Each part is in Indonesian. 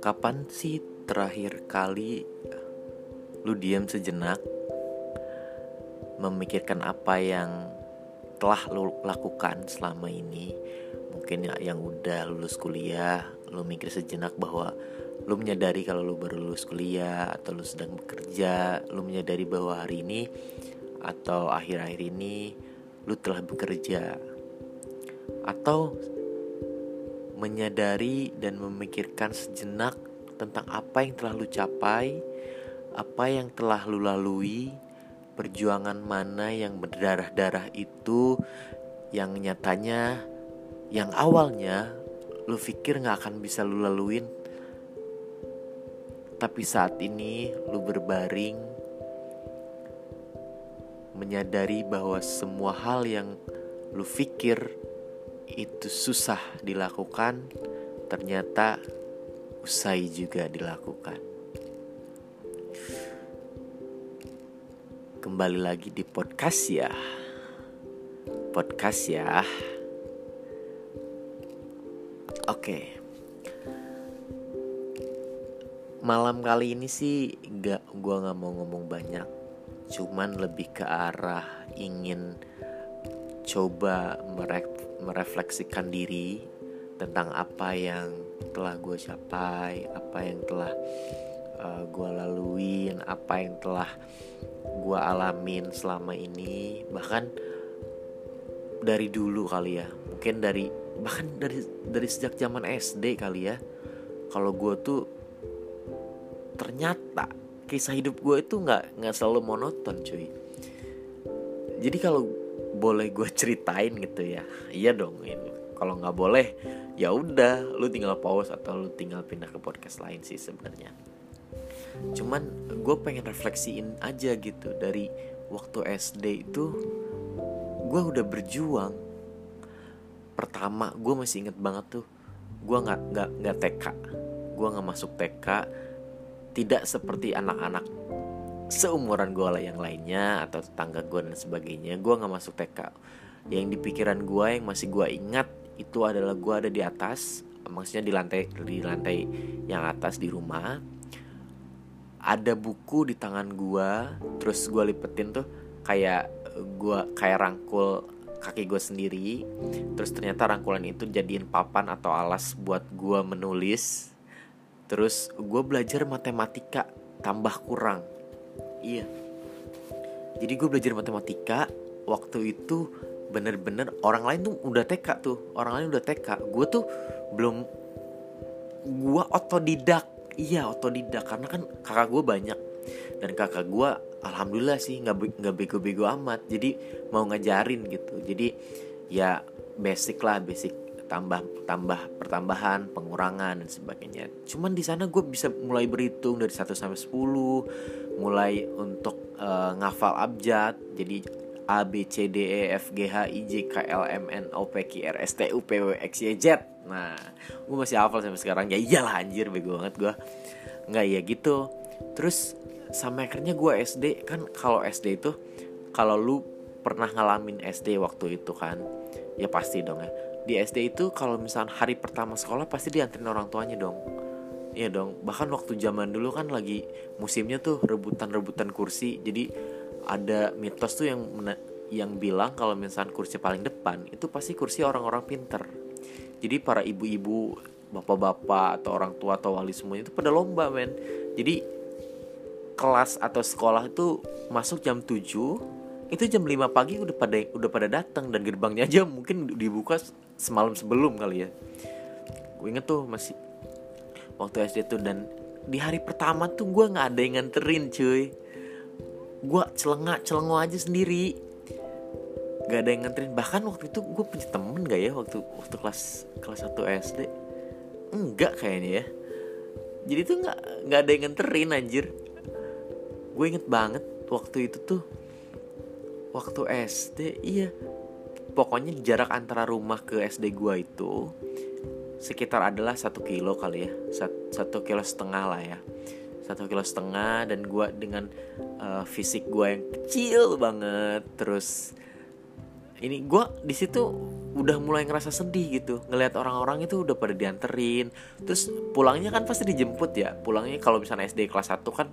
Kapan sih terakhir kali lu diam sejenak memikirkan apa yang telah lu lakukan selama ini? Mungkin ya yang udah lulus kuliah, lu mikir sejenak bahwa lu menyadari kalau lu baru lulus kuliah atau lu sedang bekerja, lu menyadari bahwa hari ini atau akhir-akhir ini lu telah bekerja. Atau menyadari dan memikirkan sejenak tentang apa yang telah lu capai, apa yang telah lu lalui, perjuangan mana yang berdarah-darah itu yang nyatanya yang awalnya lu pikir gak akan bisa lu laluin. Tapi saat ini lu berbaring menyadari bahwa semua hal yang lu pikir itu susah dilakukan, ternyata usai juga dilakukan. Kembali lagi di podcast ya. Podcast ya. Oke. Malam kali ini sih gak gua nggak mau ngomong banyak, cuman lebih ke arah ingin coba merek merefleksikan diri tentang apa yang telah gue capai, apa yang telah uh, gue laluin, apa yang telah gue alamin selama ini, bahkan dari dulu kali ya, mungkin dari bahkan dari dari sejak zaman SD kali ya, kalau gue tuh ternyata kisah hidup gue itu nggak nggak selalu monoton cuy. Jadi kalau boleh gue ceritain gitu ya. Iya dong ini kalau nggak boleh ya udah lu tinggal pause atau lu tinggal pindah ke podcast lain sih sebenarnya. Cuman gue pengen refleksiin aja gitu dari waktu SD itu gue udah berjuang. Pertama gue masih inget banget tuh gue nggak nggak nggak TK gue nggak masuk TK tidak seperti anak-anak seumuran gue lah yang lainnya atau tetangga gue dan sebagainya gue nggak masuk TK yang di pikiran gue yang masih gue ingat itu adalah gue ada di atas maksudnya di lantai di lantai yang atas di rumah. Ada buku di tangan gue terus gue lipetin tuh kayak gue kayak rangkul kaki gue sendiri. Terus ternyata rangkulan itu jadiin papan atau alas buat gue menulis. Terus gue belajar matematika tambah kurang Iya. Jadi gue belajar matematika waktu itu bener-bener orang lain tuh udah TK tuh orang lain udah TK gue tuh belum gue otodidak. Iya otodidak. Karena kan kakak gue banyak. Dan kakak gue alhamdulillah sih nggak nggak bego-bego amat. Jadi mau ngajarin gitu. Jadi ya basic lah basic tambah tambah pertambahan pengurangan dan sebagainya. Cuman di sana gue bisa mulai berhitung dari 1 sampai 10 mulai untuk uh, ngafal abjad jadi A B C D E F G H I J K L M N O P Q R S T U P W X Y Z. Nah gue masih hafal sampai sekarang. Ya iyalah anjir bego banget gue nggak ya gitu. Terus sampai akhirnya gue SD kan kalau SD itu kalau lu pernah ngalamin SD waktu itu kan ya pasti dong ya di SD itu kalau misalnya hari pertama sekolah pasti dianterin orang tuanya dong Iya dong, bahkan waktu zaman dulu kan lagi musimnya tuh rebutan-rebutan kursi. Jadi ada mitos tuh yang yang bilang kalau misalnya kursi paling depan itu pasti kursi orang-orang pinter. Jadi para ibu-ibu, bapak-bapak atau orang tua atau wali semuanya itu pada lomba, men. Jadi kelas atau sekolah itu masuk jam 7 itu jam 5 pagi udah pada udah pada datang dan gerbangnya aja mungkin dibuka semalam sebelum kali ya. Gue inget tuh masih waktu SD tuh dan di hari pertama tuh gue nggak ada yang nganterin cuy. Gue celengak celengo aja sendiri. Gak ada yang nganterin. Bahkan waktu itu gue punya temen gak ya waktu waktu kelas kelas 1 SD enggak kayaknya ya. Jadi tuh nggak nggak ada yang nganterin anjir. Gue inget banget waktu itu tuh waktu SD iya pokoknya jarak antara rumah ke SD gue itu sekitar adalah satu kilo kali ya. Satu kilo setengah lah ya. Satu kilo setengah dan gue dengan uh, fisik gue yang kecil banget. Terus ini gue di situ udah mulai ngerasa sedih gitu. Ngelihat orang-orang itu udah pada dianterin. Terus pulangnya kan pasti dijemput ya. Pulangnya kalau misalnya SD kelas 1 kan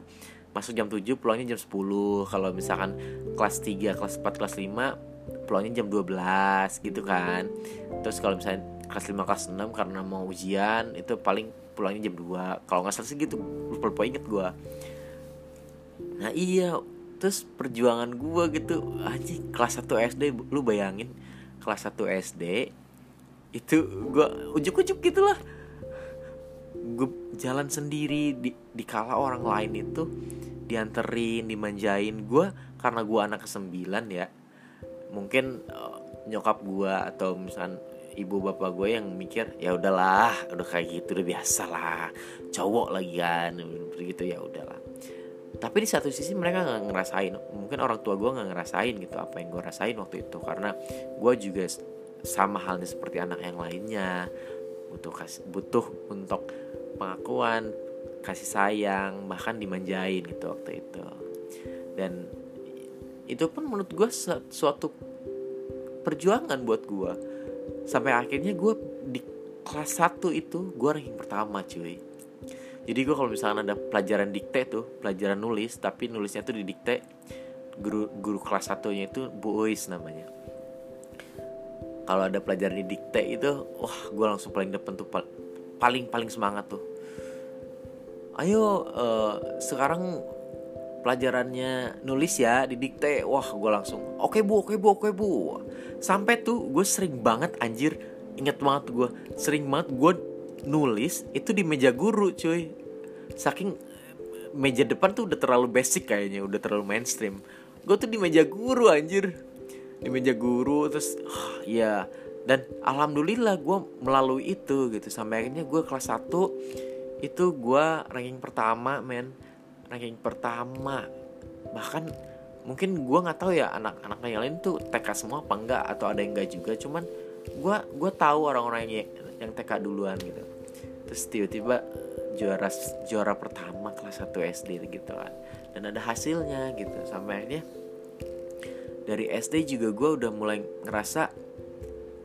masuk jam 7 pulangnya jam 10 kalau misalkan kelas 3 kelas 4 kelas 5 pulangnya jam 12 gitu kan. Terus kalau misalnya kelas 5 kelas 6 karena mau ujian itu paling pulangnya jam 2 kalau nggak salah sih gitu lupa lupa inget gue nah iya terus perjuangan gue gitu aja kelas 1 SD lu bayangin kelas 1 SD itu gue ujuk-ujuk gitu lah gue jalan sendiri di, di kala orang lain itu dianterin dimanjain. Gue karena gue anak kesembilan ya mungkin uh, nyokap gue atau misal ibu bapak gue yang mikir ya udahlah udah kayak gitu udah biasa lah cowok lagi kan begitu ya udahlah. Tapi di satu sisi mereka nggak ngerasain mungkin orang tua gue nggak ngerasain gitu apa yang gue rasain waktu itu karena gue juga sama halnya seperti anak yang lainnya. Butuh kasih butuh untuk pengakuan kasih sayang bahkan dimanjain gitu waktu itu. Dan itu pun menurut gue suatu perjuangan buat gue sampai akhirnya gue di kelas 1 itu gue ranking pertama cuy. Jadi gue kalau misalnya ada pelajaran dikte tuh pelajaran nulis tapi nulisnya tuh di dikte guru guru kelas satunya itu Bu Uis namanya. Kalau ada pelajaran di dikte itu wah gue langsung paling depan tuh paling paling semangat tuh. Ayo uh, sekarang pelajarannya nulis ya di dikte. Wah gue langsung oke okay, bu oke okay, bu oke okay, bu. Sampai tuh gue sering banget anjir inget banget gue sering banget gue nulis itu di meja guru cuy. Saking meja depan tuh udah terlalu basic kayaknya udah terlalu mainstream. Gue tuh di meja guru anjir. Di meja guru terus oh, ya dan alhamdulillah gue melalui itu gitu. Sampai akhirnya gue kelas 1 itu gue ranking pertama men ranking pertama. Bahkan mungkin gue nggak tahu ya anak-anak yang lain tuh TK semua apa enggak atau ada yang enggak juga. Cuman gue gue tahu orang-orang yang yang TK duluan gitu. Terus tiba-tiba juara juara pertama kelas 1 SD gitu kan. Dan ada hasilnya gitu. Sampai akhirnya dari SD juga gue udah mulai ngerasa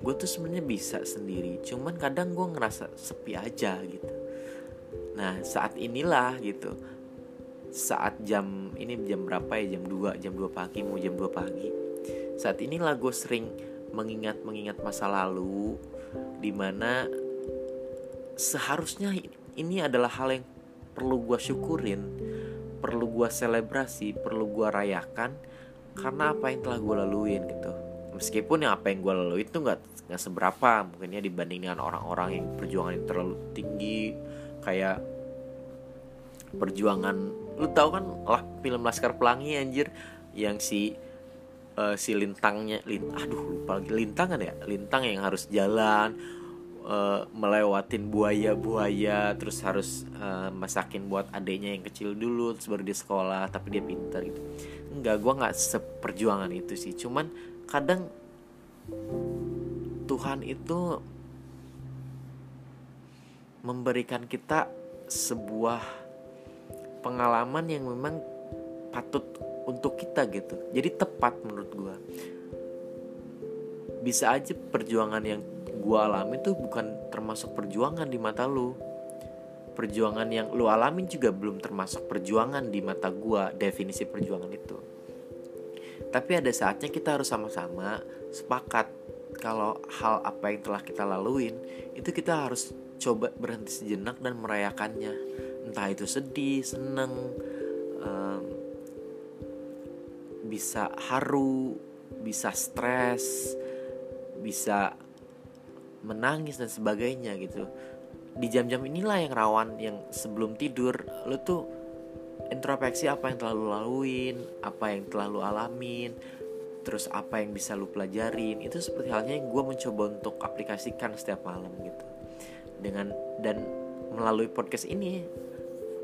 gue tuh sebenarnya bisa sendiri. Cuman kadang gue ngerasa sepi aja gitu. Nah saat inilah gitu saat jam ini jam berapa ya? Jam 2 jam 2 pagi mau jam 2 pagi. Saat inilah gue sering mengingat mengingat masa lalu di mana seharusnya ini adalah hal yang perlu gue syukurin perlu gue selebrasi perlu gue rayakan karena apa yang telah gue laluin gitu. Meskipun yang apa yang gue lalui itu nggak nggak seberapa mungkin ya dibanding dengan orang-orang yang perjuangan terlalu tinggi kayak perjuangan lu tahu kan lah film Laskar Pelangi anjir yang si uh, si lintangnya lint aduh lupa lagi lintang kan ya? Lintang yang harus jalan uh, melewatin buaya-buaya terus harus uh, masakin buat adiknya yang kecil dulu terus baru dia sekolah tapi dia pintar gitu. Enggak gue nggak seperjuangan itu sih. Cuman kadang Tuhan itu memberikan kita sebuah pengalaman yang memang patut untuk kita gitu. Jadi tepat menurut gue bisa aja perjuangan yang gue alami tuh bukan termasuk perjuangan di mata lu. Perjuangan yang lu alamin juga belum termasuk perjuangan di mata gue definisi perjuangan itu. Tapi ada saatnya kita harus sama-sama sepakat kalau hal apa yang telah kita laluin itu kita harus coba berhenti sejenak dan merayakannya entah itu sedih seneng um, bisa haru bisa stres bisa menangis dan sebagainya gitu. Di jam-jam inilah yang rawan yang sebelum tidur lo tuh introspeksi apa yang telah lo laluin apa yang telah lo alamin terus apa yang bisa lo pelajarin. Itu seperti halnya yang gue mencoba untuk aplikasikan setiap malam gitu. Dengan dan melalui podcast ini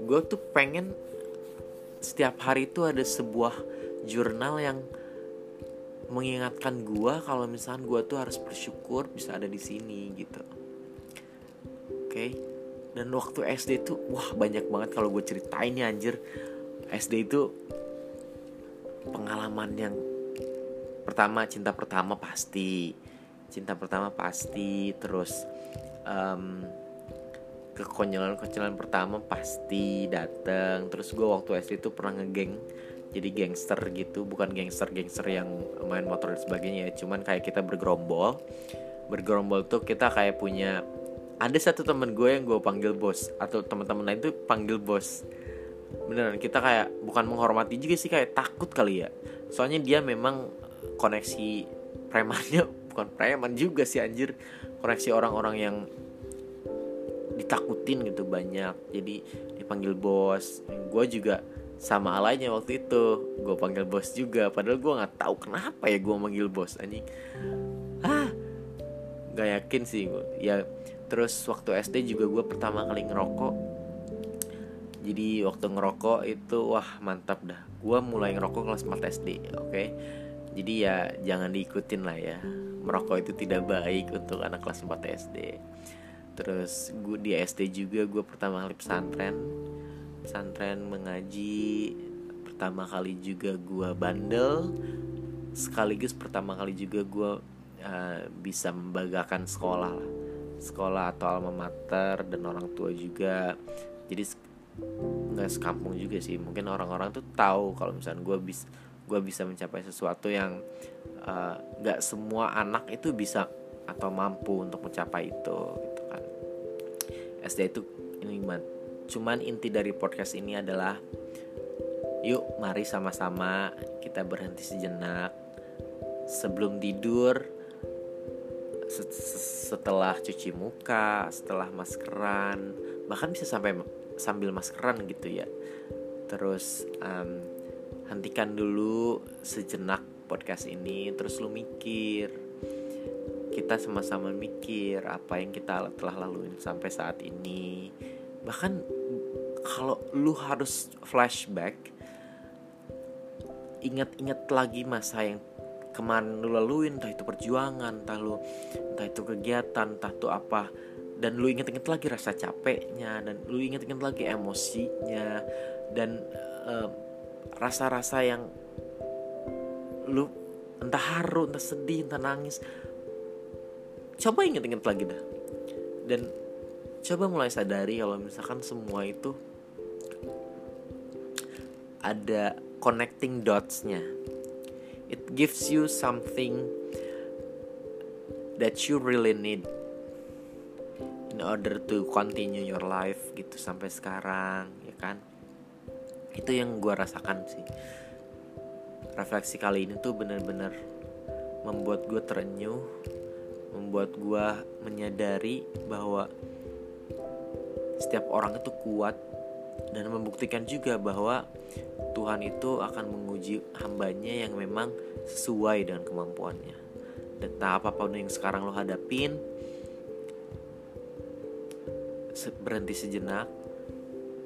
gue tuh pengen setiap hari itu ada sebuah jurnal yang mengingatkan gue kalau misalnya gue tuh harus bersyukur bisa ada di sini gitu. Oke? Okay? dan waktu SD tuh wah banyak banget kalau gue ceritain ya anjir. SD itu pengalaman yang pertama cinta pertama pasti. Cinta pertama pasti terus um, kekonyolan-kekonyolan pertama pasti dateng. Terus gue waktu SD tuh pernah ngegeng jadi gangster gitu. Bukan gangster-gangster yang main motor dan sebagainya cuman kayak kita bergerombol. Bergerombol tuh kita kayak punya ada satu temen gue yang gue panggil bos atau teman-teman lain tuh panggil bos. Beneran kita kayak bukan menghormati juga sih kayak takut kali ya. Soalnya dia memang koneksi premannya bukan preman juga sih anjir. Koneksi orang-orang yang ditakutin gitu banyak. Jadi dipanggil bos. Gue juga sama alanya waktu itu. Gue panggil bos juga. Padahal gue nggak tahu kenapa ya gue manggil bos anjing. Ah gak yakin sih gue ya terus waktu SD juga gue pertama kali ngerokok. Jadi waktu ngerokok itu wah mantap dah. Gue mulai ngerokok kelas 4 SD oke? Okay? jadi ya jangan diikutin lah ya. Merokok itu tidak baik untuk anak kelas 4 SD terus gue di SD juga gue pertama kali pesantren. Pesantren mengaji pertama kali juga gue bandel. Sekaligus pertama kali juga gue uh, bisa membanggakan sekolah lah. Sekolah atau alma mater dan orang tua juga. Jadi nggak sekampung juga sih. Mungkin orang-orang tuh tahu kalau misalnya gue bisa gue bisa mencapai sesuatu yang eh, nggak uh, semua anak itu bisa atau mampu untuk mencapai itu SD itu. Ini cuman inti dari podcast ini adalah yuk mari sama-sama kita berhenti sejenak. Sebelum tidur setelah cuci muka setelah maskeran bahkan bisa sampai sambil maskeran gitu ya. Terus um, hentikan dulu sejenak podcast ini terus lu mikir kita sama-sama mikir apa yang kita telah laluin sampai saat ini. Bahkan kalau lu harus flashback ingat-ingat lagi masa yang kemarin lu laluin entah itu perjuangan entah lu entah itu kegiatan entah itu apa. Dan lu inget-inget lagi rasa capeknya dan lu inget-inget lagi emosinya dan uh, rasa-rasa yang lu entah haru entah sedih entah nangis coba inget-inget lagi dah. Dan coba mulai sadari kalau misalkan semua itu ada connecting dots-nya. It gives you something that you really need in order to continue your life gitu sampai sekarang ya kan? Itu yang gue rasakan sih. Refleksi kali ini tuh bener-bener membuat gue terenyuh membuat gue menyadari bahwa setiap orang itu kuat dan membuktikan juga bahwa Tuhan itu akan menguji hambanya yang memang sesuai dengan kemampuannya. Dan tak apa pun yang sekarang lo hadapin berhenti sejenak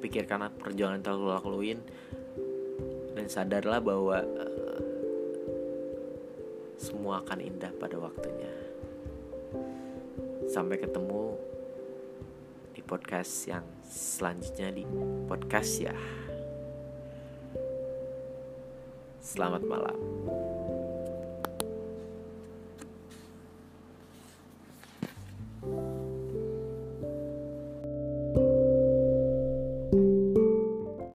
pikirkan perjuangan yang telah lo lakuin dan sadarlah bahwa uh, semua akan indah pada waktunya Sampai ketemu di podcast yang selanjutnya di podcast ya. Selamat malam.